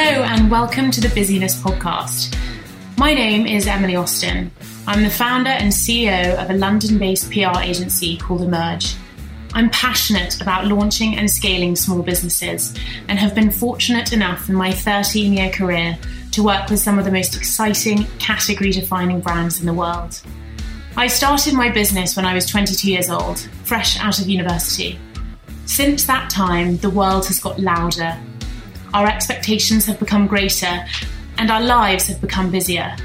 Hello, and welcome to the Busyness Podcast. My name is Emily Austin. I'm the founder and CEO of a London based PR agency called Emerge. I'm passionate about launching and scaling small businesses and have been fortunate enough in my 13 year career to work with some of the most exciting, category defining brands in the world. I started my business when I was 22 years old, fresh out of university. Since that time, the world has got louder our expectations have become greater, and our lives have become busier.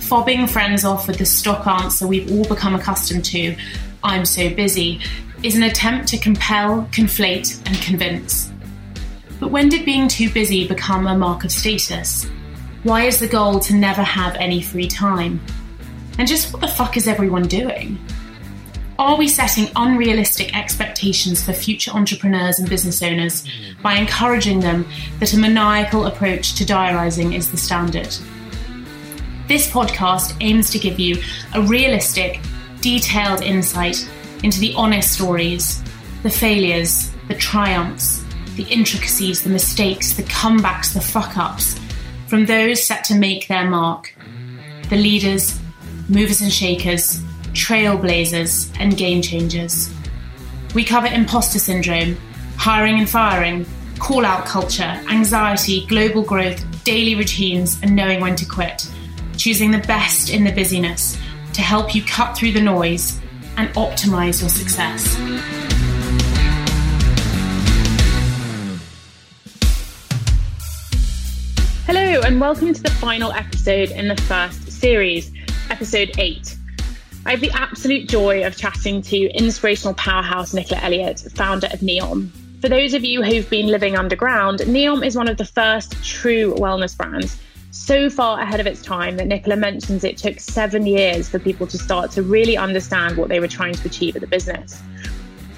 Fobbing friends off with the stock answer we've all become accustomed to, I'm so busy, is an attempt to compel, conflate, and convince. But when did being too busy become a mark of status? Why is the goal to never have any free time? And just what the fuck is everyone doing? Are we setting unrealistic expectations for future entrepreneurs and business owners by encouraging them that a maniacal approach to diarising is the standard? This podcast aims to give you a realistic, detailed insight into the honest stories, the failures, the triumphs, the intricacies, the mistakes, the comebacks, the fuck ups from those set to make their mark. The leaders, movers and shakers, trailblazers, and game changers. We cover imposter syndrome, hiring and firing, call out culture, anxiety, global growth, daily routines, and knowing when to quit. Choosing the best in the busyness to help you cut through the noise and optimize your success. Hello, and welcome to the final episode in the first series, episode 8 I have the absolute joy of chatting to inspirational powerhouse Nicola Elliott, founder of Neom. For those of you who've been living underground, Neom is one of the first true wellness brands. So far ahead of its time that Nicola mentions it took seven years for people to start to really understand what they were trying to achieve at the business.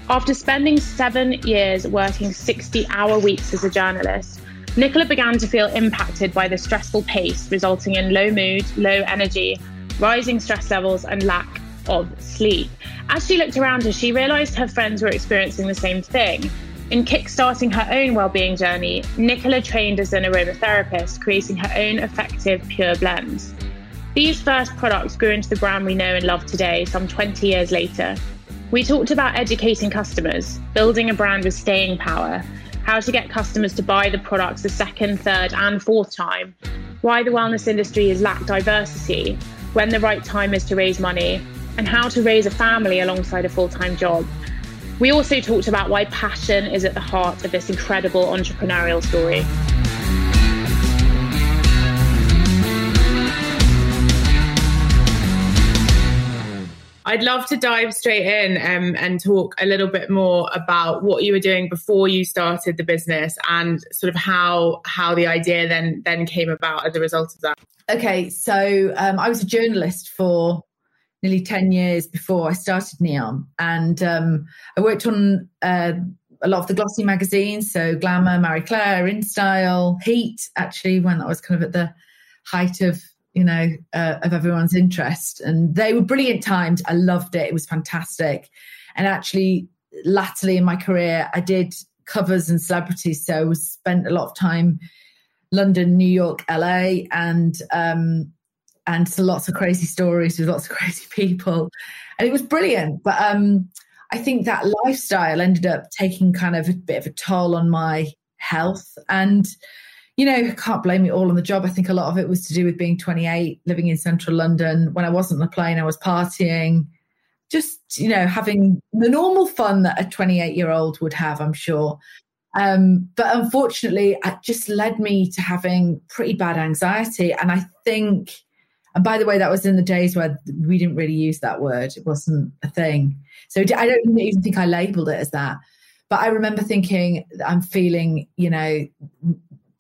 After spending seven years working 60 hour weeks as a journalist, Nicola began to feel impacted by the stressful pace, resulting in low mood, low energy, rising stress levels, and lack of sleep. As she looked around her, she realised her friends were experiencing the same thing. In kickstarting her own well-being journey, Nicola trained as an aromatherapist, creating her own effective pure blends. These first products grew into the brand we know and love today, some 20 years later. We talked about educating customers, building a brand with staying power, how to get customers to buy the products the second, third, and fourth time, why the wellness industry has lacked diversity, when the right time is to raise money, and how to raise a family alongside a full time job. We also talked about why passion is at the heart of this incredible entrepreneurial story. I'd love to dive straight in um, and talk a little bit more about what you were doing before you started the business and sort of how how the idea then then came about as a result of that. Okay, so um, I was a journalist for nearly 10 years before I started Neom. And um, I worked on uh, a lot of the glossy magazines, so Glamour, Marie Claire, InStyle, Heat, actually, when that was kind of at the height of you know uh, of everyone's interest. And they were brilliant times. I loved it. It was fantastic. And actually latterly in my career i did covers and celebrities so I spent a lot of time london new york la and um, and so lots of crazy stories with lots of crazy people. And it was brilliant. But um i think that lifestyle ended up taking kind of a bit of a toll on my health. And you know I can't blame it all on the job. I think a lot of it was to do with being 28 living in central london. When i wasn't on the plane i was partying. Just you know having the normal fun that a 28 year old would have i'm sure. Um, but unfortunately it just led me to having pretty bad anxiety. And i think and by the way, that was in the days where we didn't really use that word. It wasn't a thing. So I don't even think I labeled it as that. But I remember thinking, I'm feeling, you know,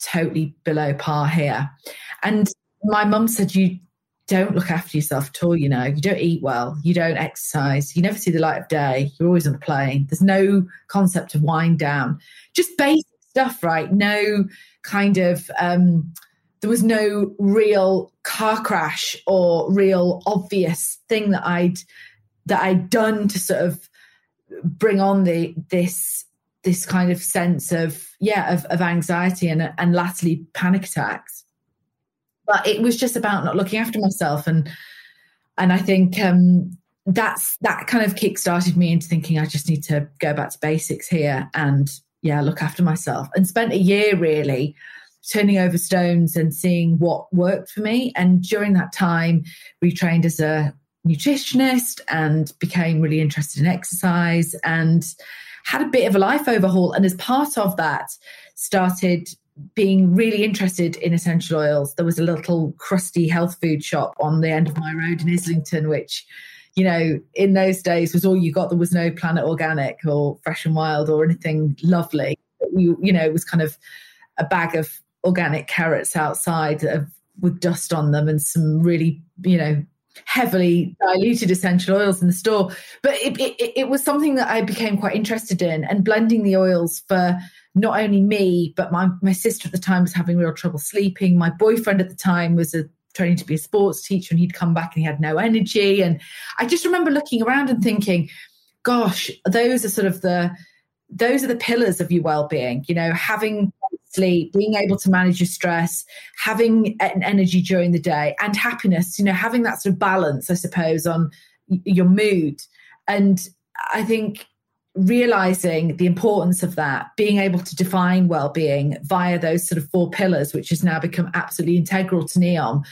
totally below par here. And my mum said, You don't look after yourself at all, you know, you don't eat well, you don't exercise, you never see the light of day, you're always on the plane. There's no concept of wind down, just basic stuff, right? No kind of, um, there was no real car crash or real obvious thing that I'd that I'd done to sort of bring on the this this kind of sense of yeah of, of anxiety and and latterly panic attacks. But it was just about not looking after myself. And and i think um that's that kind of kick started me into thinking i just need to go back to basics here and yeah look after myself and spent a year really turning over stones and seeing what worked for me and during that time retrained as a nutritionist and became really interested in exercise and had a bit of a life overhaul. And as part of that, started being really interested in essential oils. There was a little crusty health food shop on the end of my road in Islington, which, you know, in those days was all you got. There was no Planet Organic or Fresh and Wild or anything lovely. You, you know, it was kind of a bag of organic carrots outside with dust on them and some really, you know, heavily diluted essential oils in the store. But it, it, it, was something that I became quite interested in and blending the oils for not only me, but my, my sister at the time was having real trouble sleeping. My boyfriend at the time was a training to be a sports teacher and he'd come back and he had no energy. And I just remember looking around and thinking, gosh, those are sort of the those are the pillars of your well-being, you know, having sleep, being able to manage your stress, having an energy during the day, and happiness, you know, having that sort of balance, I suppose, on your mood. And I think realizing the importance of that, being able to define well-being via those sort of four pillars, which has now become absolutely integral to Neom,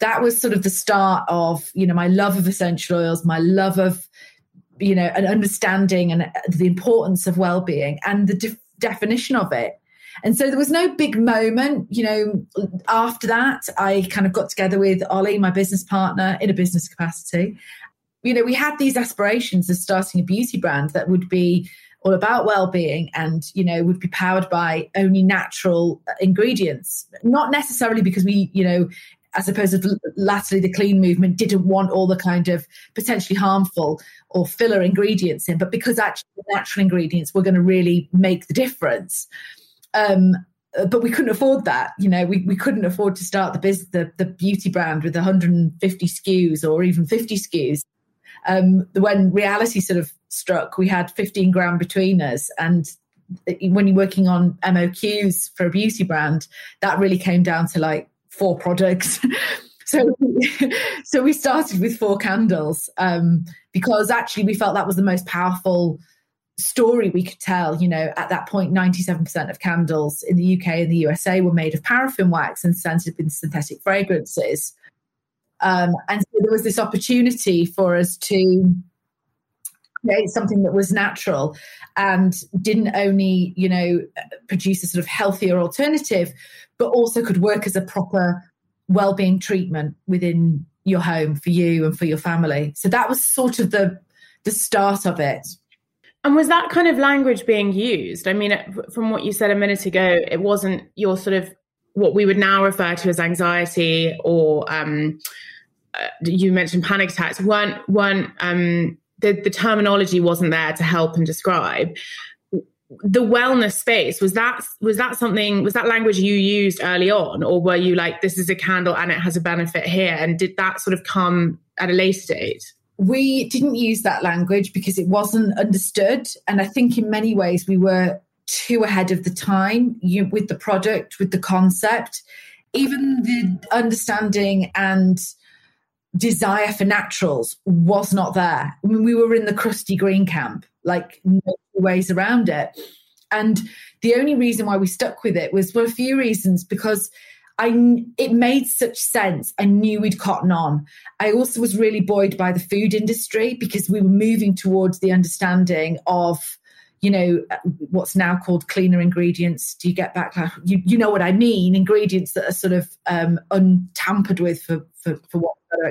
That was sort of the start of, you know, my love of essential oils, my love of, you know, an understanding and the importance of well-being and the de- definition of it and so there was no big moment, you know, after that, I kind of got together with Ollie, my business partner, in a business capacity. You know, we had these aspirations of starting a beauty brand that would be all about well-being and you know would be powered by only natural ingredients not necessarily because we you know I suppose latterly the clean movement didn't want all the kind of potentially harmful or filler ingredients in, but because actually natural ingredients were going to really make the difference. Um, uh, but we couldn't afford that. You know, we, we couldn't afford to start the business, the, the beauty brand with 150 SKUs or even 50 SKUs. Um, when reality sort of struck, we had 15 grand between us. And when you're working on MOQs for a beauty brand, that really came down to like four products. so, so we started with four candles um, because actually we felt that was the most powerful story we could tell. You know, at that point, 97% of candles in the UK and the USA were made of paraffin wax and scented with synthetic fragrances. Um, and so there was this opportunity for us to create something that was natural and didn't only, you know, produce a sort of healthier alternative, but also could work as a proper well-being treatment within your home for you and for your family. So that was sort of the the start of it. And was that kind of language being used? I mean, from what you said a minute ago, it wasn't your sort of what we would now refer to as anxiety or um, uh, you mentioned panic attacks weren't weren't um, the, the terminology wasn't there to help and describe. The wellness space was that was that something was that language you used early on? Or were you like this is a candle and it has a benefit here and did that sort of come at a later date we didn't use that language because it wasn't understood. And I think in many ways we were too ahead of the time you, with the product, with the concept. Even the understanding and desire for naturals was not there. I mean, we were in the crusty green camp, like no ways around it. And the only reason why we stuck with it was for a few reasons because I it made such sense. I knew we'd cotton on. I also was really buoyed by the food industry because we were moving towards the understanding of, you know, what's now called cleaner ingredients. Do you get back? You, you know what I mean? Ingredients that are sort of um, untampered with for for, for what better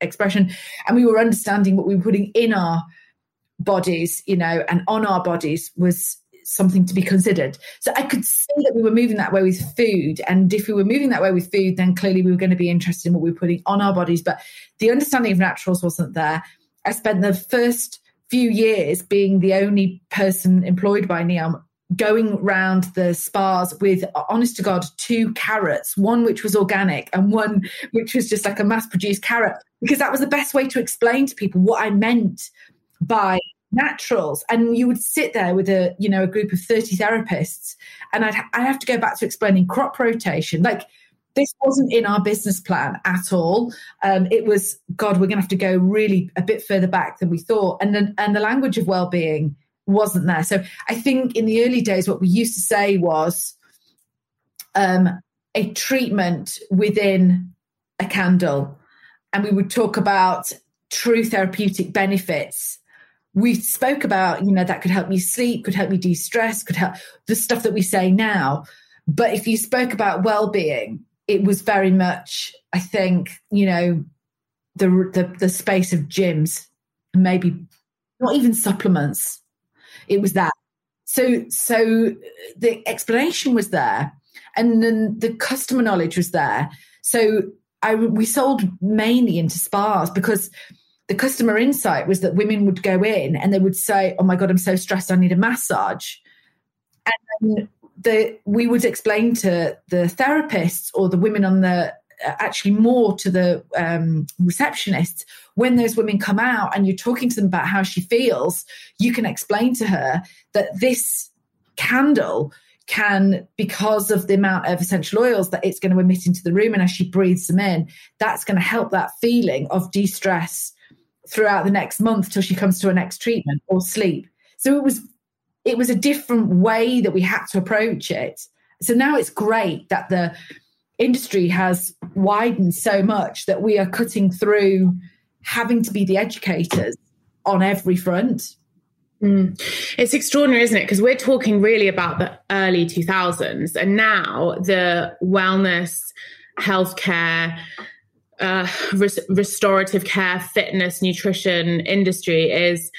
expression. And we were understanding what we were putting in our bodies, you know, and on our bodies was something to be considered. So I could see that we were moving that way with food. And if we were moving that way with food, then clearly we were going to be interested in what we were putting on our bodies. But the understanding of naturals wasn't there. I spent the first few years being the only person employed by Neom going round the spas with honest to god two carrots one which was organic and one which was just like a mass produced carrot because that was the best way to explain to people what i meant by naturals. And you would sit there with a you know a group of 30 therapists and i'd, I'd have to go back to explaining crop rotation. Like this wasn't in our business plan at all. Um, it was god we're going to have to go really a bit further back than we thought. And the, and the language of well-being wasn't there. So i think in the early days what we used to say was um, a treatment within a candle. And we would talk about true therapeutic benefits we spoke about you know that could help you sleep could help you de-stress could help the stuff that we say now. But if you spoke about well-being it was very much i think you know the the, the space of gyms maybe not even supplements. It was that. So so the explanation was there and then the customer knowledge was there. So i we sold mainly into spas because the customer insight was that women would go in and they would say, "Oh my god, I'm so stressed, I need a massage," and the we would explain to the therapists or the women on the uh, actually more to the um, receptionists when those women come out and you're talking to them about how she feels you can explain to her that this candle can because of the amount of essential oils that it's going to emit into the room and as she breathes them in that's going to help that feeling of de-stress throughout the next month till she comes to her next treatment or sleep. So it was it was a different way that we had to approach it. So now it's great that the industry has widened so much that we are cutting through having to be the educators on every front. Mm. It's extraordinary, isn't it? Because we're talking really about the early 2000s, and now the wellness, healthcare, uh, res- restorative care, fitness, nutrition industry is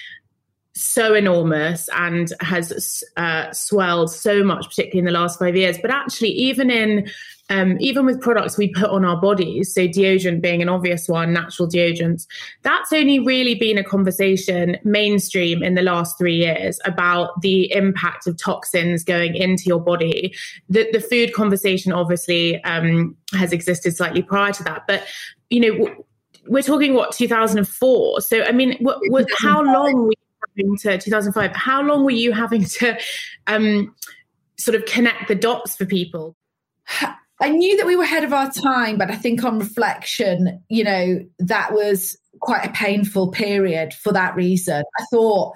so enormous and has uh, swelled so much, particularly in the last five years. But actually, even in um, even with products we put on our bodies, so deodorant being an obvious one, natural deodorants, that's only really been a conversation mainstream in the last three years about the impact of toxins going into your body. The, the food conversation obviously um, has existed slightly prior to that, but you know, we're talking what 2004. So I mean, what, what, how long were you having to 2005? How long were you having to um, sort of connect the dots for people? I knew that we were ahead of our time, but I think on reflection, you know, that was quite a painful period for that reason. I thought,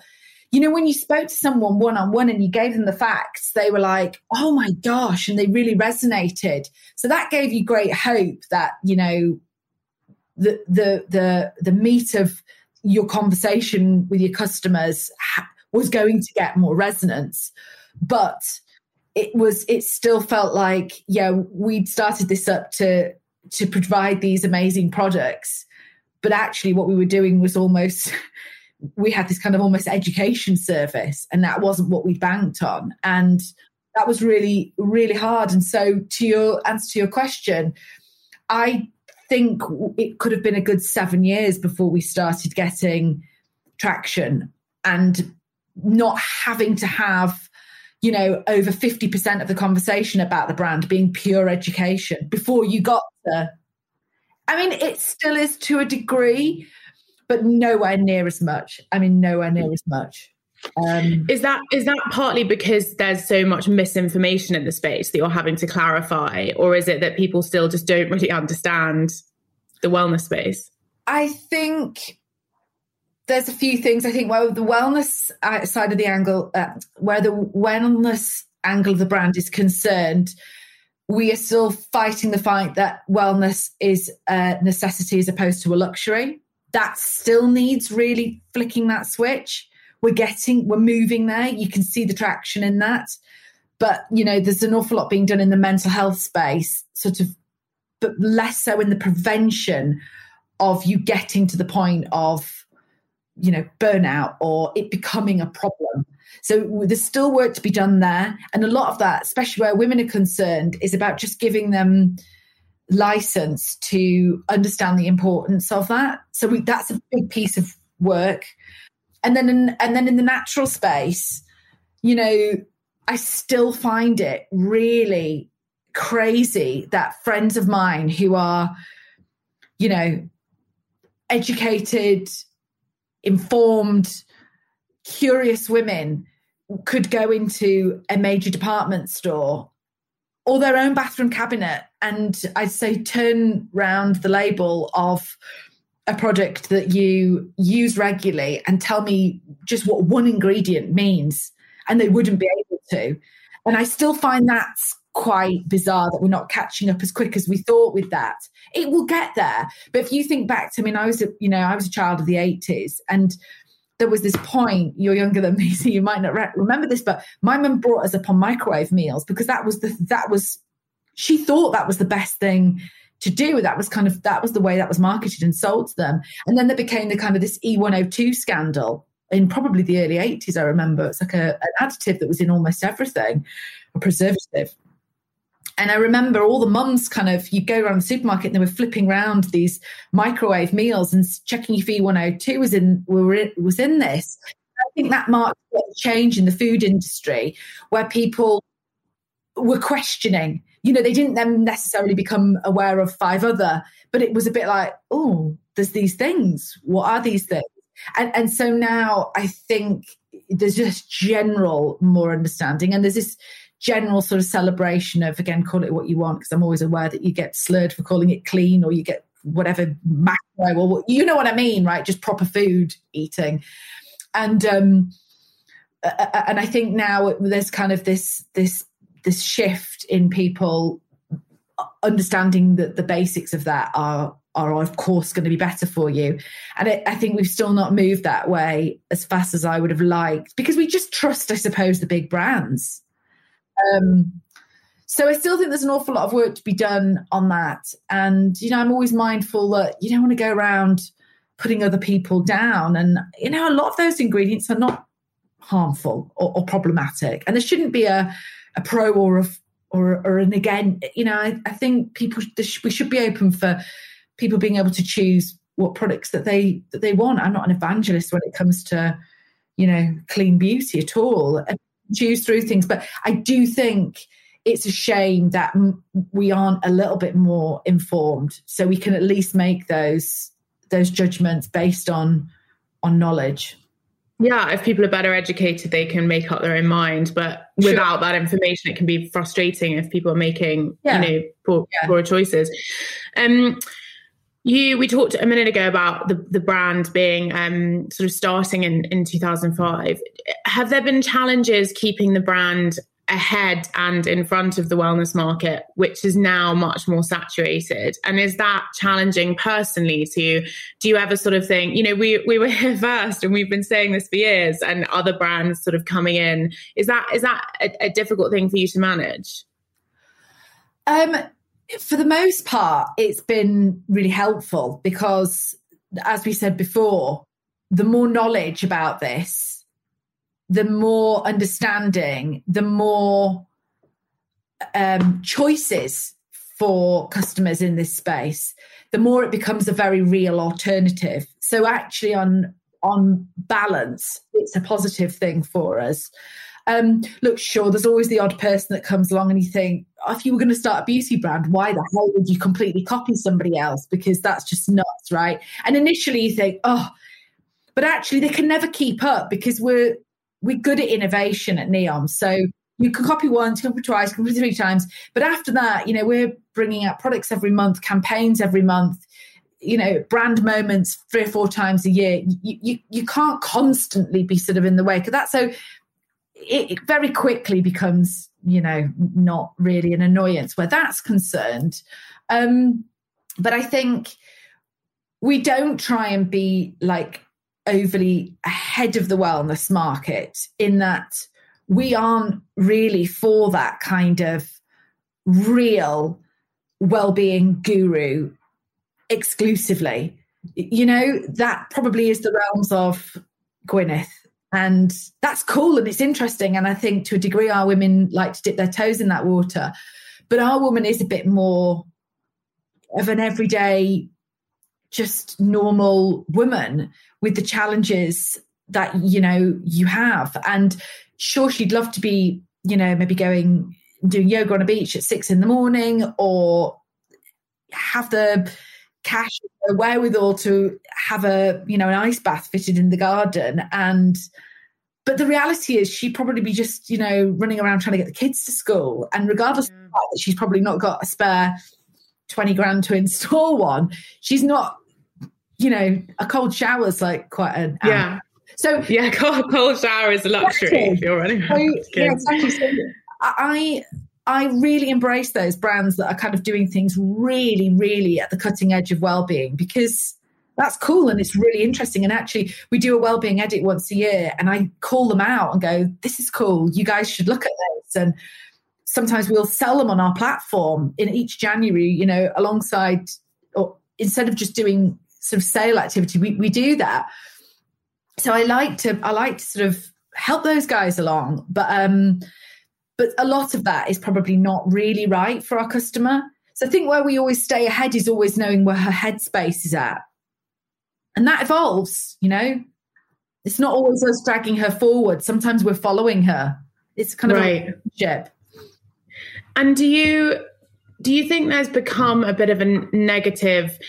you know, when you spoke to someone one on one and you gave them the facts, they were like, oh my gosh, and they really resonated. So that gave you great hope that, you know, the the the the meat of your conversation with your customers was going to get more resonance. But it was it still felt like yeah we'd started this up to to provide these amazing products but actually what we were doing was almost we had this kind of almost education service and that wasn't what we banked on. And that was really really hard. And so to your answer to your question i think it could have been a good 7 years before we started getting traction and not having to have you know, over 50% of the conversation about the brand being pure education before you got to. I mean, it still is to a degree, but nowhere near as much. I mean, nowhere near as much. Um, is that is that partly because there's so much misinformation in the space that you're having to clarify, or is it that people still just don't really understand the wellness space? I think there's a few things I think well the wellness uh, side of the angle uh, where the wellness angle of the brand is concerned we are still fighting the fight that wellness is a necessity as opposed to a luxury. That still needs really flicking that switch. We're getting we're moving there. You can see the traction in that. But you know there's an awful lot being done in the mental health space sort of but less so in the prevention of you getting to the point of you know burnout or it becoming a problem. So there's still work to be done there. And a lot of that especially where women are concerned is about just giving them license to understand the importance of that. So we, that's a big piece of work. And then in, and then in the natural space you know i still find it really crazy that friends of mine who are you know educated informed, curious women could go into a major department store or their own bathroom cabinet and I'd say turn round the label of a product that you use regularly and tell me just what one ingredient means and they wouldn't be able to. And i still find that quite bizarre that we're not catching up as quick as we thought with that it will get there but if you think back to I mean I was a, you know I was a child of the 80s and there was this point you're younger than me so you might not re- remember this but my mum brought us up on microwave meals because that was the that was she thought that was the best thing to do. That was kind of that was the way that was marketed and sold to them. And then there became the kind of this E102 scandal in probably the early 80s. I remember it's like a, an additive that was in almost everything, a preservative. And I remember all the mums kind of, you go around the supermarket and they were flipping around these microwave meals and checking if E102 was in, was in this. I think that marked a change in the food industry where people were questioning you know, they didn't then necessarily become aware of five other, but it was a bit like, oh, there's these things. What are these things? And and so now I think there's just general more understanding, and there's this general sort of celebration of again, call it what you want, because I'm always aware that you get slurred for calling it clean, or you get whatever macro, or you know what I mean, right? Just proper food eating, and um, and I think now there's kind of this this this shift in people understanding that the basics of that are are of course going to be better for you. And i think we've still not moved that way as fast as i would have liked because we just trust i suppose the big brands um, so i still think there's an awful lot of work to be done on that and you know i'm always mindful that you don't want to go around putting other people down and you know a lot of those ingredients are not harmful or, or problematic and there shouldn't be a a pro or a or, or an again. You know, I, I think people we should be open for people being able to choose what products that they that they want. I'm not an evangelist when it comes to you know clean beauty at all. Choose through things, but I do think it's a shame that we aren't a little bit more informed, so we can at least make those those judgments based on on knowledge. Yeah, if people are better educated, they can make up their own mind. But sure. without that information, it can be frustrating if people are making, yeah. you know, poor, yeah. poor choices. Um, you we talked a minute ago about the, the brand being um, sort of starting in, in 2005. Have there been challenges keeping the brand ahead and in front of the wellness market, which is now much more saturated? And is that challenging personally to you? Do you ever sort of think, you know, we we were here first and we've been saying this for years and other brands sort of coming in. Is that is that a, a difficult thing for you to manage? Um for the most part, it's been really helpful because as we said before, the more knowledge about this the more understanding, the more um, choices for customers in this space, the more it becomes a very real alternative. So actually, on on balance, it's a positive thing for us. Um, look, sure, there's always the odd person that comes along and you think, if you were going to start a beauty brand, why the hell would you completely copy somebody else? Because that's just nuts, right? And initially you think, oh, but actually they can never keep up because we're we're good at innovation at Neom. So you can copy once, copy twice, copy three times. But after that, you know, we're bringing out products every month, campaigns every month, you know, brand moments three or four times a year. You, you, you can't constantly be sort of in the way because that's so it, very quickly becomes, you know, not really an annoyance where that's concerned. Um, but I think we don't try and be like overly ahead of the wellness market in that we aren't really for that kind of real well-being guru exclusively you know that probably is the realms of gwyneth and that's cool and it's interesting. And i think to a degree our women like to dip their toes in that water. But our woman is a bit more of an everyday just normal woman with the challenges that you know you have. And sure she'd love to be you know maybe going doing yoga on a beach at six in the morning or have the cash wherewithal to have a you know an ice bath fitted in the garden and but the reality is she'd probably be just you know running around trying to get the kids to school and regardless yeah. of the fact that she's probably not got a spare 20 grand to install one she's not you know a cold shower is like quite an yeah so yeah cold, cold shower is a luxury exactly. if you're running so, yeah, exactly. so i I really embrace those brands that are kind of doing things really, really at the cutting edge of well-being because that's cool and it's really interesting. And actually, we do a well-being edit once a year, and I call them out and go, "This is cool. You guys should look at this." And sometimes we'll sell them on our platform in each January. You know, alongside or instead of just doing sort of sale activity, we, we do that. So I like to I like to sort of help those guys along, but um, but a lot of that is probably not really right for our customer. So I think where we always stay ahead is always knowing where her headspace is at. And that evolves you know? It's not always us dragging her forward. Sometimes we're following her. It's kind of right. a relationship. And do you do you think there's become a bit of a negative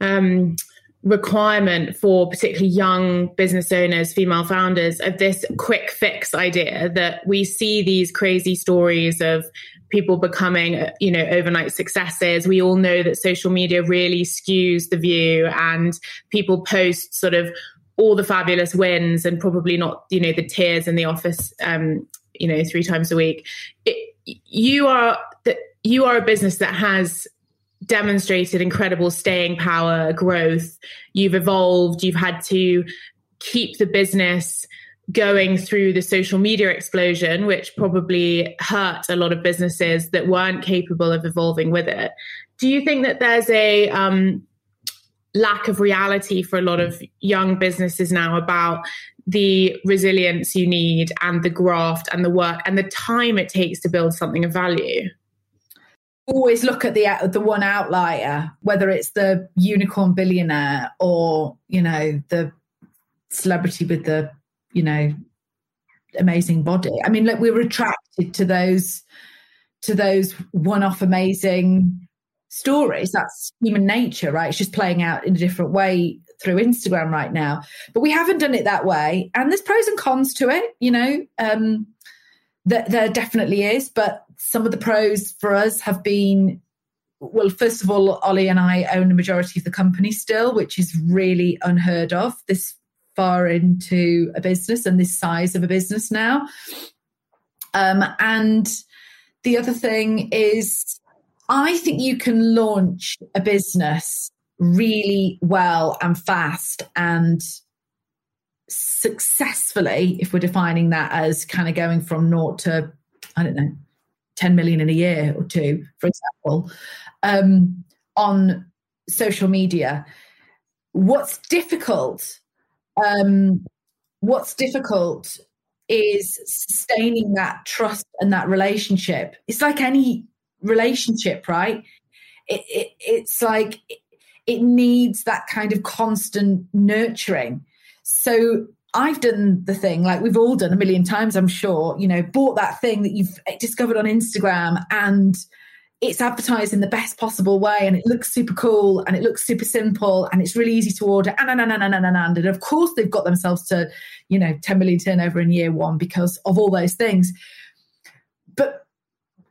um, requirement for particularly young business owners, female founders, of this quick fix idea that we see these crazy stories of people becoming, you know, overnight successes. We all know that social media really skews the view and people post sort of all the fabulous wins and probably not, you know, the tears in the office, um, you know, three times a week. It, you are that you are a business that has demonstrated incredible staying power, growth. You've evolved. You've had to keep the business going through the social media explosion, which probably hurt a lot of businesses that weren't capable of evolving with it. Do you think that there's a um, lack of reality for a lot of young businesses now about the resilience you need and the graft and the work and the time it takes to build something of value? Always look at the the one outlier, whether it's the unicorn billionaire or you know the celebrity with the you know amazing body. I mean look we're attracted to those to those one-off amazing stories. That's human nature right? It's just playing out in a different way through instagram right now. But we haven't done it that way. And there's pros and cons to it you know um that there definitely is. But some of the pros for us have been well, first of all, Ollie and I own the majority of the company still, which is really unheard of. This far into a business and this size of a business now. Um, and the other thing is, I think you can launch a business really well and fast and successfully, if we're defining that as kind of going from naught to, I don't know, 10 million in a year or two, for example, um, on social media. What's difficult um, what's difficult is sustaining that trust and that relationship. It's like any relationship, right? It, it, it's like it, it needs that kind of constant nurturing. So I've done the thing like we've all done a million times, I'm sure, you know, bought that thing that you've discovered on Instagram and it's advertised in the best possible way and it looks super cool and it looks super simple and it's really easy to order and, and, and, and, and, and, and and of course they've got themselves to you know 10 million turnover in year one because of all those things. But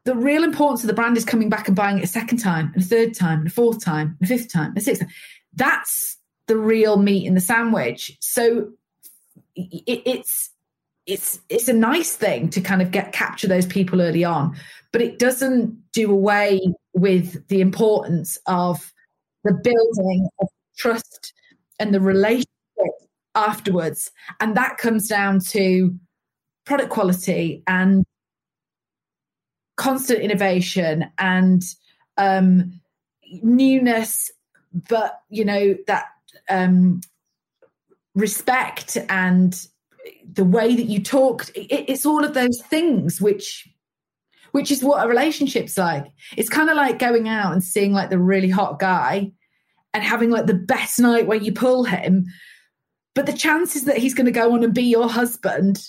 the real importance of the brand is coming back and buying it a second time and a third time and a fourth time and a fifth time and a sixth time. That's the real meat in the sandwich. So it, it's it's it's a nice thing to kind of get capture those people early on but it doesn't do away with the importance of the building of trust and the relationship afterwards. And that comes down to product quality and constant innovation and um, newness but you know that um, respect and the way that you talk it, it's all of those things which which is what a relationship's like. It's kind of like going out and seeing like the really hot guy and having like the best night where you pull him. But the chances that he's going to go on and be your husband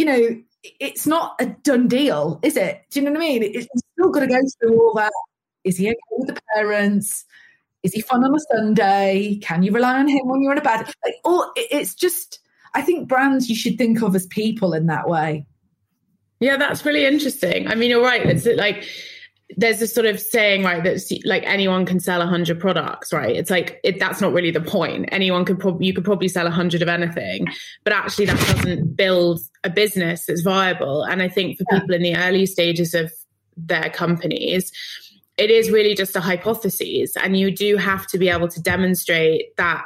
you know it's not a done deal is it? Do you know what i mean? It's still got to go through all that. Is he okay with the parents is he fun on a sunday can you rely on him when you're in a bad like oh it's just I think brands you should think of as people in that way. Yeah, that's really interesting. I mean, you're right. It's like there's this sort of saying right that like anyone can sell a 100 products right it's like it, that's not really the point anyone could probably you could probably sell a 100 of anything but actually that doesn't build a business that's viable and i think for yeah. people in the early stages of their companies it is really just a hypothesis and you do have to be able to demonstrate that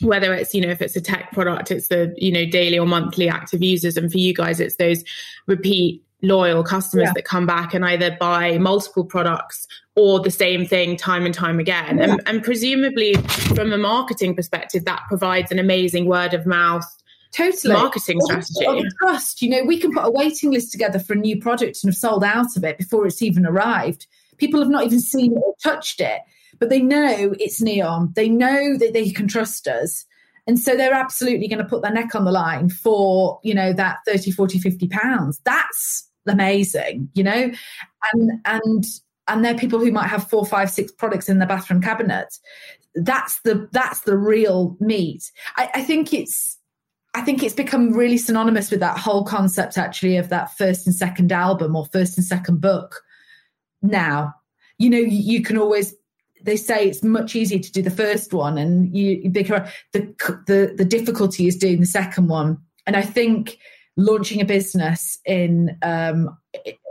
whether it's you know if it's a tech product it's the you know daily or monthly active users and for you guys it's those repeat loyal customers yeah. that come back and either buy multiple products or the same thing time and time again. Yeah. And, and, presumably, from a marketing perspective, that provides an amazing word of mouth. Totally. Marketing strategy. trust. You know, we can put a waiting list together for a new product and have sold out of it before it's even arrived. People have not even seen it or touched it, but they know it's Neom. They know that they can trust us. And so they're absolutely going to put their neck on the line for, you know, that 30, 40, 50 pounds. That's amazing, you know, and and and they're people who might have four, five, six products in their bathroom cabinet. That's the that's the real meat. I, I think it's I think it's become really synonymous with that whole concept actually of that first and second album or first and second book. Now, you know, you can always they say it's much easier to do the first one and you, you the the the difficulty is doing the second one. And I think launching a business in um,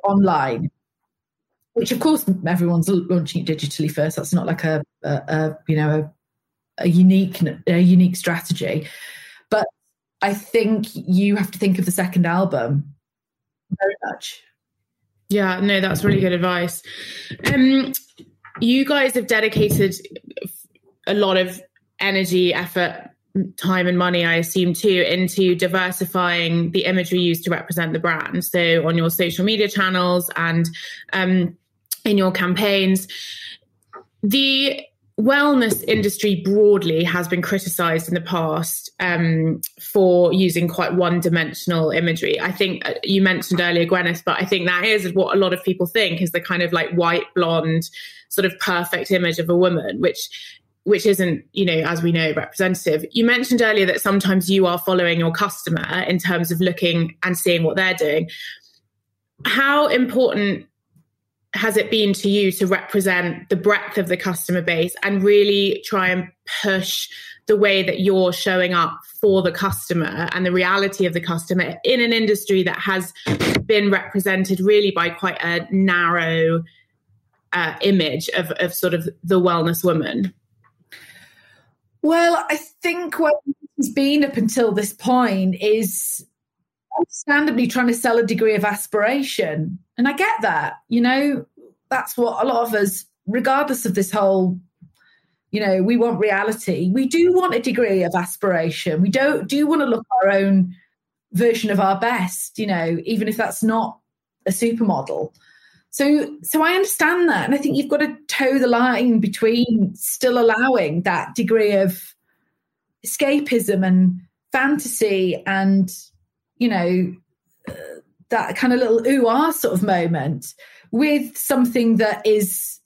online which of course everyone's launching it digitally first. That's not like a, a, a you know a, a, unique a unique strategy. But i think you have to think of the second album very much yeah no that's really good advice um you guys have dedicated a lot of energy effort time and money, I assume, too, into diversifying the imagery used to represent the brand. So on your social media channels and um, in your campaigns. The wellness industry broadly has been criticized in the past um, for using quite one dimensional imagery. I think uh, you mentioned earlier, Gwyneth, but I think that is what a lot of people think is the kind of like white blonde, sort of perfect image of a woman, which which isn't, you know, as we know, representative. You mentioned earlier that sometimes you are following your customer in terms of looking and seeing what they're doing. How important has it been to you to represent the breadth of the customer base and really try and push the way that you're showing up for the customer and the reality of the customer in an industry that has been represented really by quite a narrow uh, image of, of sort of the wellness woman? Well, I think what he's been up until this point is understandably trying to sell a degree of aspiration. And I get that, you know, that's what a lot of us, regardless of this whole, you know, we want reality. We do want a degree of aspiration. We don't do want to look our own version of our best, you know, even if that's not a supermodel. So, so I understand that, and I think you've got to toe the line between still allowing that degree of escapism and fantasy, and you know, that kind of little ooh ah sort of moment with something that is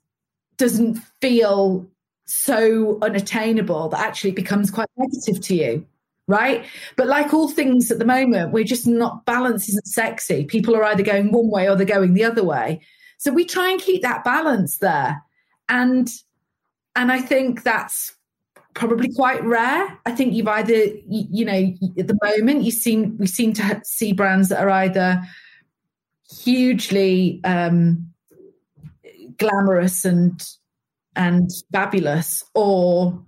doesn't feel so unattainable that actually becomes quite negative to you right? But like all things at the moment, we're just not balance isn't sexy. People are either going one way or they're going the other way. So we try and keep that balance there. And and I think that's probably quite rare. I think you've either you, you know at the moment you seem we seem to see brands that are either hugely um, glamorous and and fabulous or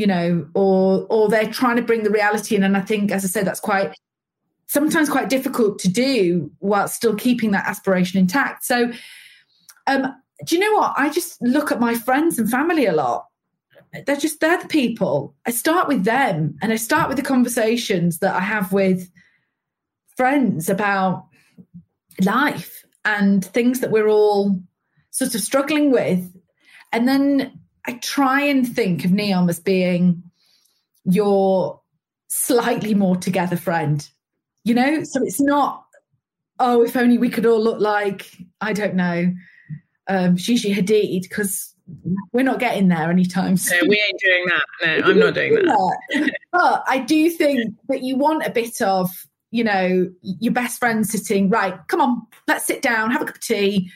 you know, or or they're trying to bring the reality in. And I think, as I said, that's quite sometimes quite difficult to do while still keeping that aspiration intact. So, um, do you know what? I just look at my friends and family a lot. They're just they're the people. I start with them, and I start with the conversations that I have with friends about life and things that we're all sort of struggling with, and then I try and think of Neom as being your slightly more together friend, you know? So it's not, oh, if only we could all look like, I don't know, um, Gigi Hadid, because we're not getting there anytime soon. No, we ain't doing that. No, I'm not doing that. but I do think that you want a bit of, you know, your best friend sitting, right, come on, let's sit down, have a cup of tea,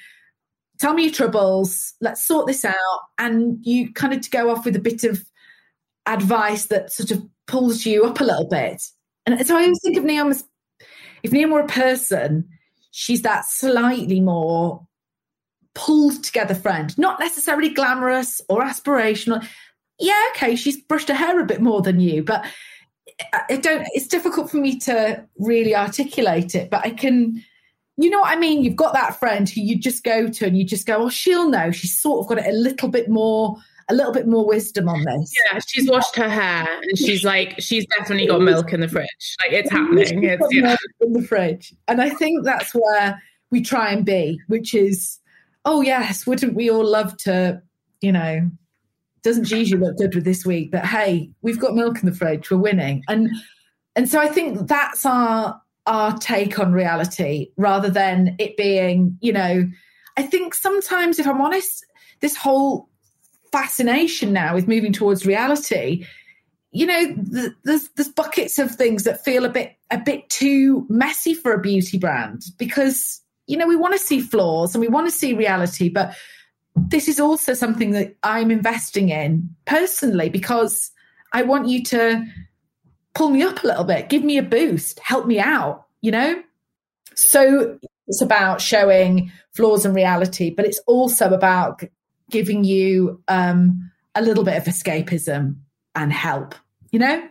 tell me your troubles, let's sort this out. And you kind of to go off with a bit of advice that sort of pulls you up a little bit. And so I always think of Neom as if Neom were a person, she's that slightly more pulled together friend, not necessarily glamorous or aspirational. Yeah, okay, she's brushed her hair a bit more than you, but uh, I don't. It's difficult for me to really articulate it, but I can. You know what I mean? You've got that friend who you just go to and you just go, oh, she'll know. She's sort of got it a little bit more a little bit more wisdom on this. Yeah, she's washed her hair and she's like, she's definitely got milk in the fridge. Like it's happening. It's yeah. in the fridge. And I think that's where we try and be, which is oh yes, wouldn't we all love to, you know, doesn't Gigi look good with this week? But hey, we've got milk in the fridge, we're winning. And and so I think that's our our take on reality rather than it being, you know, I think sometimes if I'm honest, this whole fascination now with moving towards reality, you know, there's there's buckets of things that feel a bit a bit too messy for a beauty brand because you know, we want to see flaws and we want to see reality, but this is also something that I'm investing in personally because I want you to pull me up a little bit, give me a boost, help me out, you know? So it's about showing flaws and reality, but it's also about giving you um, a little bit of escapism and help, you know?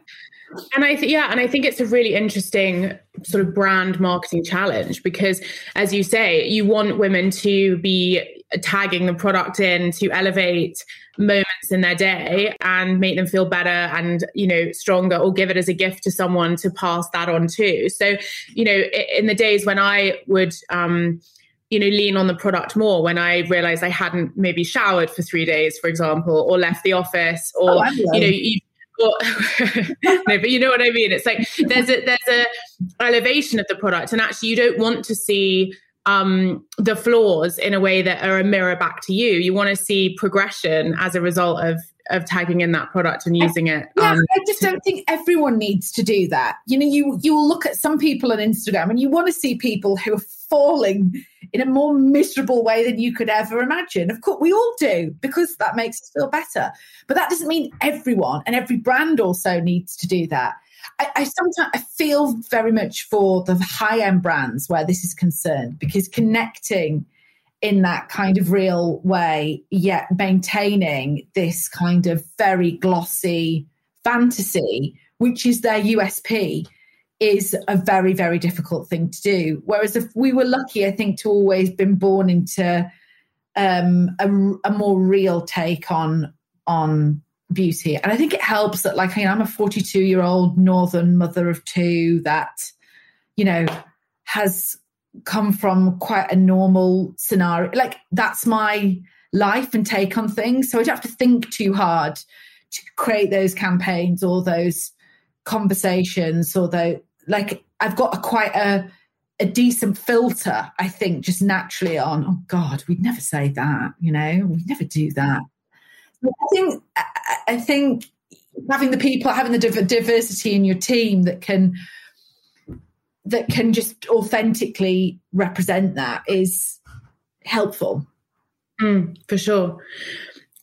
And I think, yeah, and I think it's a really interesting sort of brand marketing challenge because, as you say, you want women to be tagging the product in to elevate moments in their day and make them feel better and you know stronger or give it as a gift to someone to pass that on to. So you know in the days when i would um you know lean on the product more when i realized i hadn't maybe showered for three days for example or left the office or oh, you know you no, but you know what I mean. It's like there's a there's a elevation of the product, and actually you don't want to see um, the flaws in a way that are a mirror back to you. You want to see progression as a result of of tagging in that product and using it. Yeah, um, I just don't think everyone needs to do that. You know, you you will look at some people on Instagram and you want to see people who are falling in a more miserable way than you could ever imagine. Of course, we all do because that makes us feel better. But that doesn't mean everyone and every brand also needs to do that. I, I sometimes I feel very much for the high end brands where this is concerned because connecting in that kind of real way, yet maintaining this kind of very glossy fantasy, which is their USP, is a very, very difficult thing to do. Whereas if we were lucky, I think, to always been born into um, a, a more real take on on beauty. And I think it helps that, like, I'm a 42 year old northern mother of two that, you know, has come from quite a normal scenario. Like that's my life and take on things. So I don't have to think too hard to create those campaigns or those conversations or though like I've got a quite a a decent filter, I think, just naturally on, oh God, we'd never say that, you know, we'd never do that. I think I think having the people, having the diversity in your team that can that can just authentically represent that is helpful. Mm, for sure.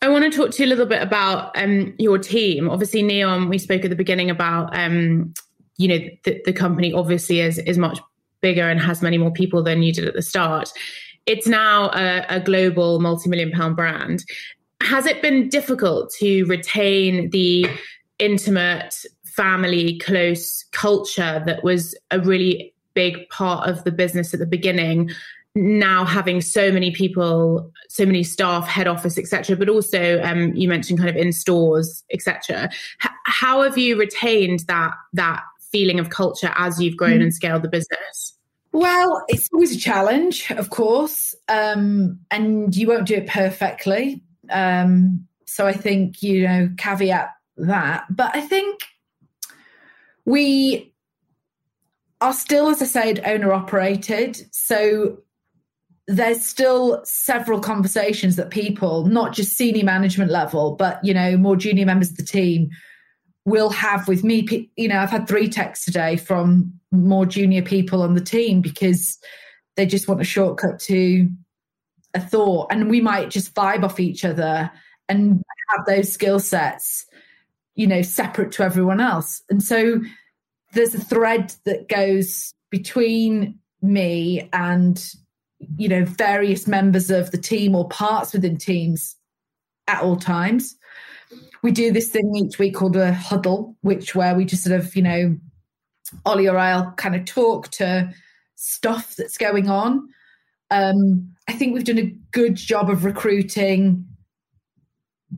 I want to talk to you a little bit about um, your team. Obviously, Neom, we spoke at the beginning about, um, you know, the, the company obviously is, is much bigger and has many more people than you did at the start. It's now a, a global multi million pound brand. Has it been difficult to retain the intimate family close culture that was a really big part of the business at the beginning. Now having so many people so many staff head office etc but also um, you mentioned kind of in stores etc H- how have you retained that that feeling of culture as you've grown mm. and scaled the business? Well it's always a challenge of course um, and you won't do it perfectly. Um, so i think you know caveat that. But i think we are still, as I said, owner operated. So there's still several conversations that people, not just senior management level, but you know, more junior members of the team will have with me. You know, I've had three texts today from more junior people on the team because they just want a shortcut to a thought, and we might just vibe off each other and have those skill sets, you know, separate to everyone else. And so there's a thread that goes between me and you know various members of the team or parts within teams at all times we do this thing each week called a huddle which where we just sort of you know ollie or i'll kind of talk to stuff that's going on um, i think we've done a good job of recruiting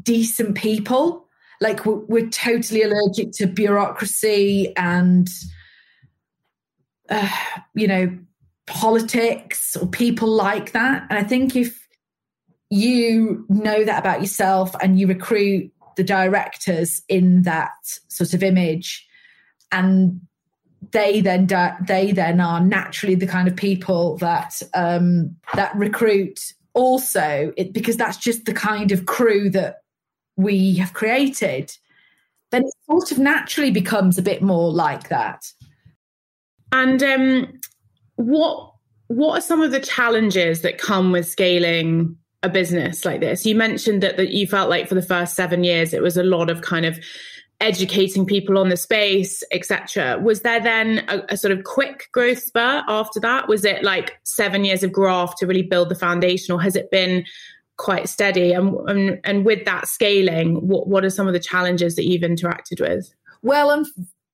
decent people like we're, we're totally allergic to bureaucracy and uh, you know politics or people like that. And I think if you know that about yourself and you recruit the directors in that sort of image and they then they then are naturally the kind of people that um, that recruit also it, because that's just the kind of crew that we have created then it sort of naturally becomes a bit more like that and um, what what are some of the challenges that come with scaling a business like this? You mentioned that that you felt like for the first seven years it was a lot of kind of educating people on the space, etc. Was there then a, a, sort of quick growth spurt after that? Was it like seven years of graft to really build the foundation, or has it been quite steady? And and, and with that scaling, what what are some of the challenges that you've interacted with? Well, um,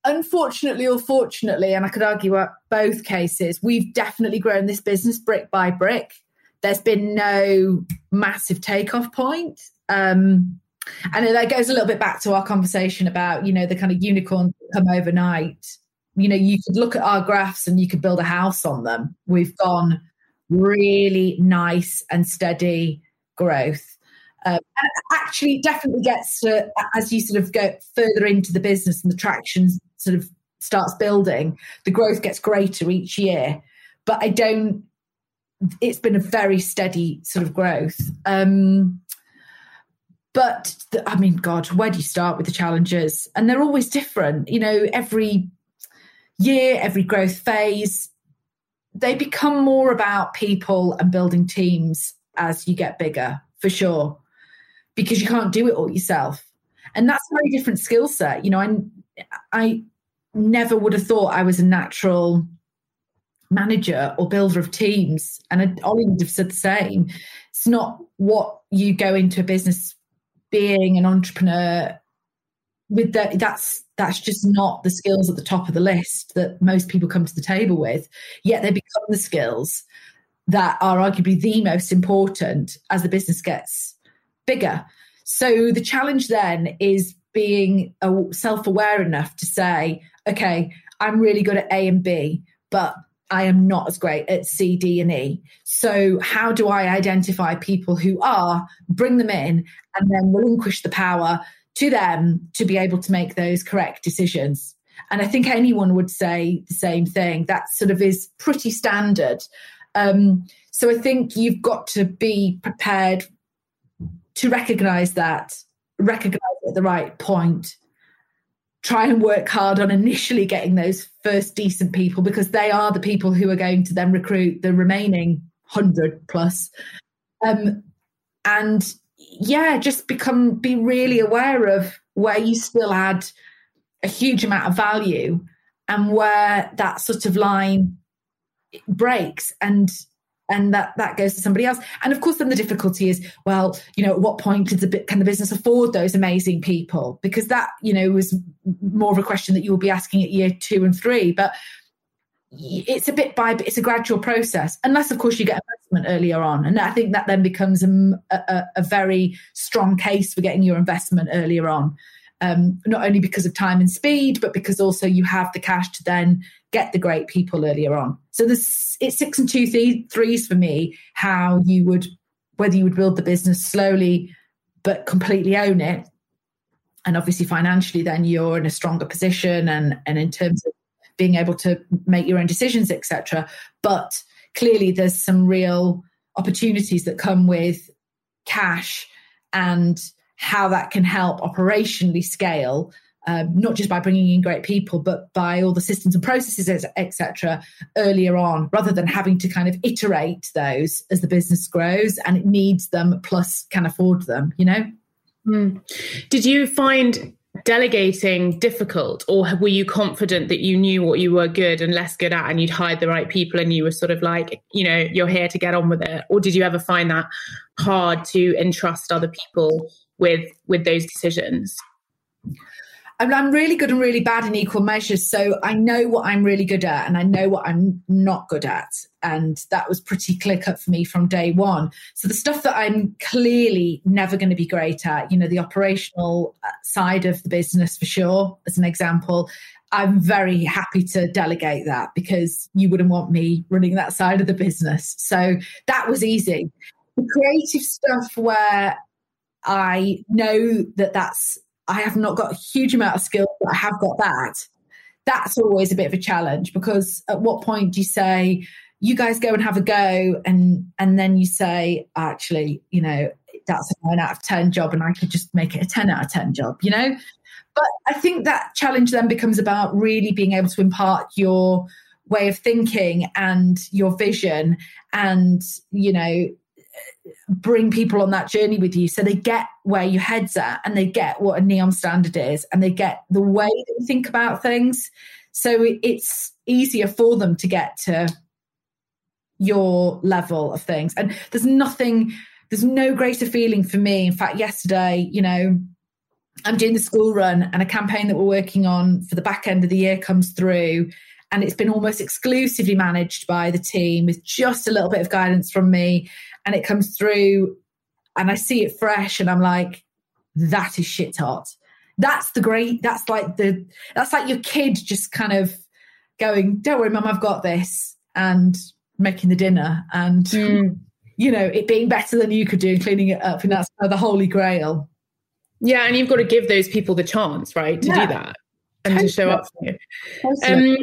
unfortunately or fortunately, and I could argue at both cases, we've definitely grown this business brick by brick. There's been no massive takeoff point. Um, and that goes a little bit back to our conversation about, you know, the kind of unicorn come overnight. You know, you could look at our graphs and you could build a house on them. We've gone really nice and steady growth. Um, and actually, definitely gets to, as you sort of go further into the business and the traction sort of starts building, the growth gets greater each year. But I don't, it's been a very steady sort of growth. Um, but the, I mean, God, where do you start with the challenges? And they're always different. You know, every year, every growth phase, they become more about people and building teams as you get bigger, for sure because you can't do it all yourself. And that's a very different skill set. You know, I I never would have thought I was a natural manager or builder of teams. And Ollie would have said the same. It's not what you go into a business being an entrepreneur with that that's that's just not the skills at the top of the list that most people come to the table with yet they become the skills that are arguably the most important as the business gets bigger. So the challenge then is being self aware enough to say, okay, I'm really good at A and B, but I am not as great at C, D, and E. So, how do I identify people who are, bring them in, and then relinquish the power to them to be able to make those correct decisions? And I think anyone would say the same thing. That sort of is pretty standard. Um, so, I think you've got to be prepared to recognize that, recognize at the right point, try and work hard on initially getting those first decent people because they are the people who are going to then recruit the remaining 100 plus. Um, and yeah, just become, be really aware of where you still add a huge amount of value and where that sort of line breaks and and that that goes to somebody else. And of course then the difficulty is well you know at what point did the can the business afford those amazing people? Because that you know was more of a question that you will be asking at year two and three. But it's a bit by it's a gradual process. Unless of course you get investment earlier on. And i think that then becomes a, a, a very strong case for getting your investment earlier on um, not only because of time and speed, but because also you have the cash to then get the great people earlier on. So this it's six and two th- threes for me. How you would whether you would build the business slowly but completely own it, and obviously financially, then you're in a stronger position, and and in terms of being able to make your own decisions, etc. But clearly, there's some real opportunities that come with cash and how that can help operationally scale um, not just by bringing in great people, but by all the systems and processes, etc., earlier on, rather than having to kind of iterate those as the business grows and it needs them plus can afford them, you know? Mm. Did you find delegating difficult or were you confident that you knew what you were good and less good at and you'd hired the right people and you were sort of like you know you're here to get on with it or did you ever find that hard to entrust other people with with those decisions I'm, really good and really bad in equal measures. So I know what I'm really good at and I know what I'm not good at. And that was pretty clear cut for me from day one. So the stuff that I'm clearly never going to be great at, you know, the operational uh, side of the business for sure, as an example, I'm very happy to delegate that because you wouldn't want me running that side of the business. So that was easy. The creative stuff where I know that that's I have not got a huge amount of skill, but I have got that. That's always a bit of a challenge because at what point do you say, you guys go and have a go and and then you say, actually, you know, that's a nine out of ten job and I could just make it a 10 out of 10 job, you know? But I think that challenge then becomes about really being able to impart your way of thinking and your vision and you know bring people on that journey with you. So they get where your head's at and they get what a Neom standard is and they get the way that think about things. So it's easier for them to get to your level of things. And there's nothing there's no greater feeling for me. In fact yesterday you know i'm doing the school run and a campaign that we're working on for the back end of the year comes through and it's been almost exclusively managed by the team with just a little bit of guidance from me and it comes through and I see it fresh and I'm like, that is shit hot. That's the great, that's like the, that's like your kid just kind of going, don't worry, mum, I've got this and making the dinner and, mm. you know, it being better than you could do cleaning it up. And that's the holy grail. Yeah. And you've got to give those people the chance, right, to yeah. do that and totally. to show up for you. Totally. Um,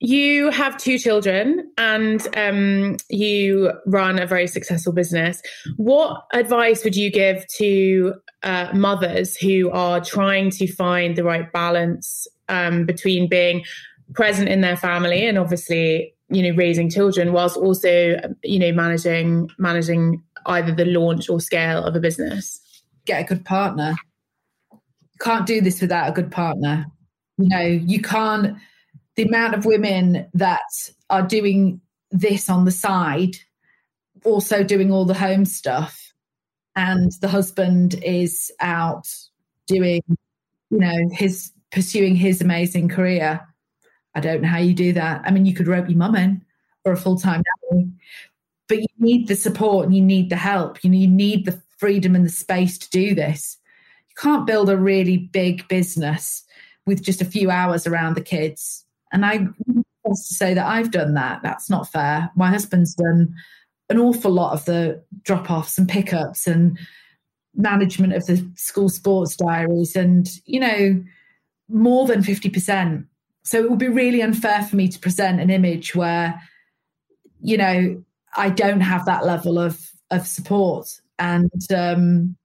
you have two children and um, you run a very successful business. What advice would you give to uh, mothers who are trying to find the right balance um, between being present in their family and obviously, you know, raising children, whilst also, you know, managing managing either the launch or scale of a business? Get a good partner. can't do this without a good partner. You know, you can't the amount of women that are doing this on the side, also doing all the home stuff, and the husband is out doing, you know, his pursuing his amazing career. I don't know how you do that. I mean, you could rope your mum in or a full time nanny, but you need the support and you need the help. You need the freedom and the space to do this. You can't build a really big business with just a few hours around the kids and I want to say that I've done that. That's not fair. My husband's done an awful lot of the drop offs and pickups and management of the school sports diaries and, you know, more than 50%. So it would be really unfair for me to present an image where, you know, I don't have that level of of support. And um,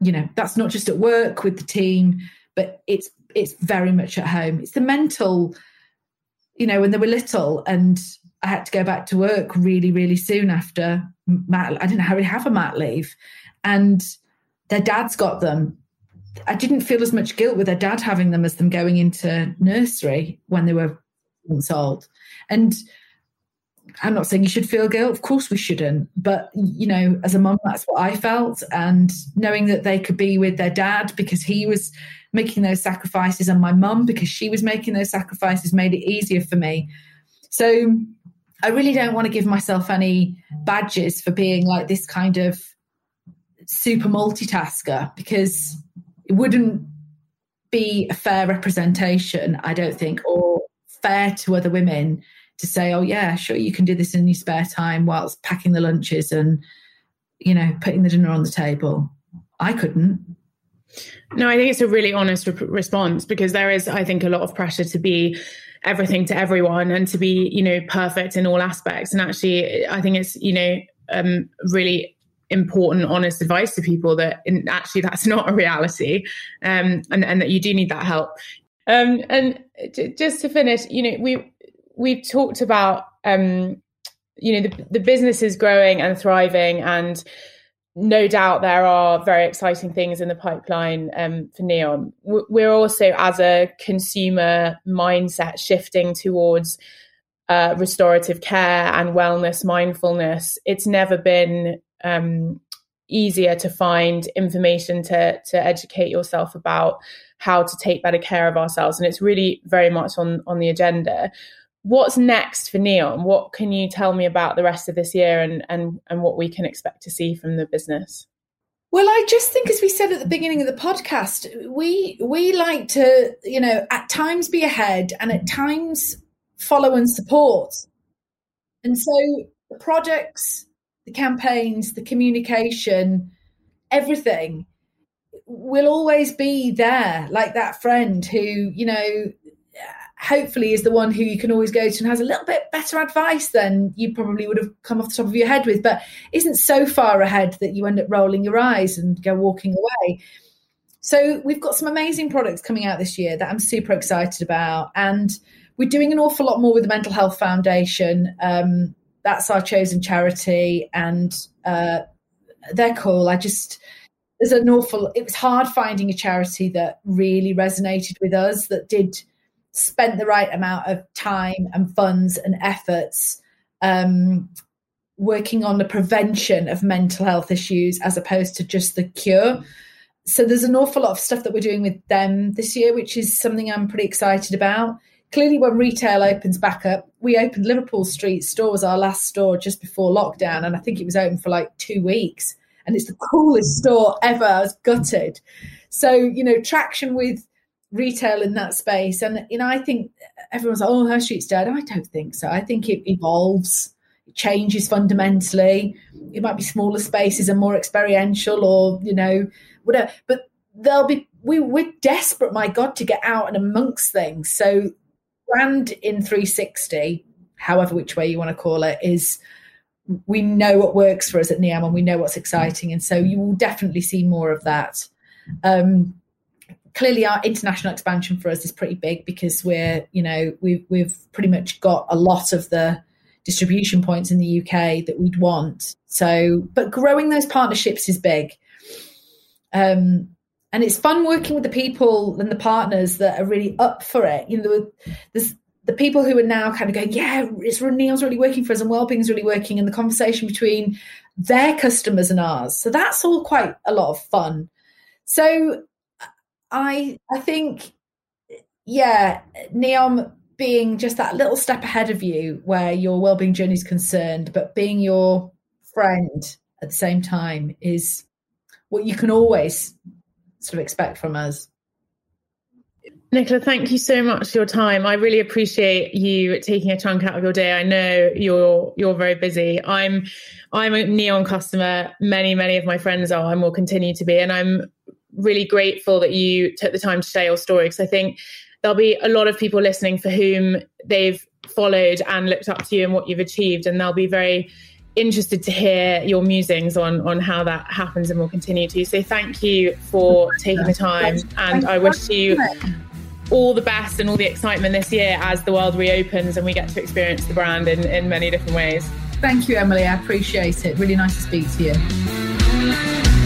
you know, that's not just at work with the team, but it's it's very much at home. It's the mental you know, when they were little and I had to go back to work really, really soon after mat, I didn't really have a mat leave. And their dads got them. I didn't feel as much guilt with their dad having them as them going into nursery when they were months old. And I'm not saying you should feel guilt. Of course we shouldn't. But, you know, as a mum, that's what I felt. And knowing that they could be with their dad because he was making those sacrifices and my mum because she was making those sacrifices made it easier for me. So I really don't want to give myself any badges for being like this kind of super multitasker because it wouldn't be a fair representation, I don't think, or fair to other women to say, oh, yeah, sure, you can do this in your spare time whilst packing the lunches and, you know, putting the dinner on the table. I couldn't. No, I think it's a really honest re- response because there is, I think, a lot of pressure to be everything to everyone and to be, you know, perfect in all aspects. And actually, I think it's, you know, um, really important, honest advice to people that in, actually that's not a reality, um, and and that you do need that help. Um, and j- just to finish, you know, we we've talked about um, you know the, the business is growing and thriving and no doubt there are very exciting things in the pipeline um, for Neom. We're also, as a consumer mindset, shifting towards uh, restorative care and wellness, mindfulness. It's never been um, easier to find information to to educate yourself about how to take better care of ourselves, and it's really very much on on the agenda what's next for Neom? What can you tell me about the rest of this year and and and what we can expect to see from the business? Well, I just think, as we said at the beginning of the podcast, we we like to, you know, at times be ahead and at times follow and support. And so the products, the campaigns, the communication, everything will always be there, like that friend who, you know, hopefully is the one who you can always go to and has a little bit better advice than you probably would have come off the top of your head with, but isn't so far ahead that you end up rolling your eyes and go walking away. So we've got some amazing products coming out this year that I'm super excited about, and we're doing an awful lot more with the Mental Health Foundation. Um, that's our chosen charity, and uh, they're cool. I just there's an awful. It was hard finding a charity that really resonated with us that did spent the right amount of time and funds and efforts um, working on the prevention of mental health issues as opposed to just the cure. So there's an awful lot of stuff that we're doing with them this year, which is something I'm pretty excited about. Clearly, when retail opens back up, we opened Liverpool Street store was our last store just before lockdown, and I think it was open for like two weeks. And it's the coolest store ever. I was gutted. So, you know, traction with retail in that space. And you know, I think everyone's like, "Oh, High Street's dead." I don't think so. I think it evolves, it changes fundamentally. It might be smaller spaces and more experiential, or you know, whatever. But there'll be we we're desperate, my God, to get out and amongst things. So, brand in 360, however which way you want to call it, is we know what works for us at Neom and we know what's exciting, and so you will definitely see more of that. Um, clearly our international expansion for us is pretty big because we're you know we've we've pretty much got a lot of the distribution points in the UK that we'd want. So, but growing those partnerships is big. Um, and it's fun working with the people and the partners that are really up for it. You know, there's the people who are now kind of going, yeah, it's Neom's really working for us and Wellbeing's really working, and the conversation between their customers and ours. So that's all quite a lot of fun. So I I think yeah, Neom being just that little step ahead of you where your well-being journey is concerned, but being your friend at the same time is what you can always sort of expect from us. Nicola, thank you so much for your time. I really appreciate you taking a chunk out of your day. I know you're you're very busy. I'm I'm a Neom customer. Many many of my friends are, and will continue to be. And I'm really grateful that you took the time to share your story because I think there'll be a lot of people listening for whom they've followed and looked up to you and what you've achieved, and they'll be very interested to hear your musings on on how that happens and will continue to. So thank you for taking the time, and I wish you all the best and all the excitement this year as the world reopens and we get to experience the brand in, in many different ways. Thank you, Emily. I appreciate it. Really nice to speak to you.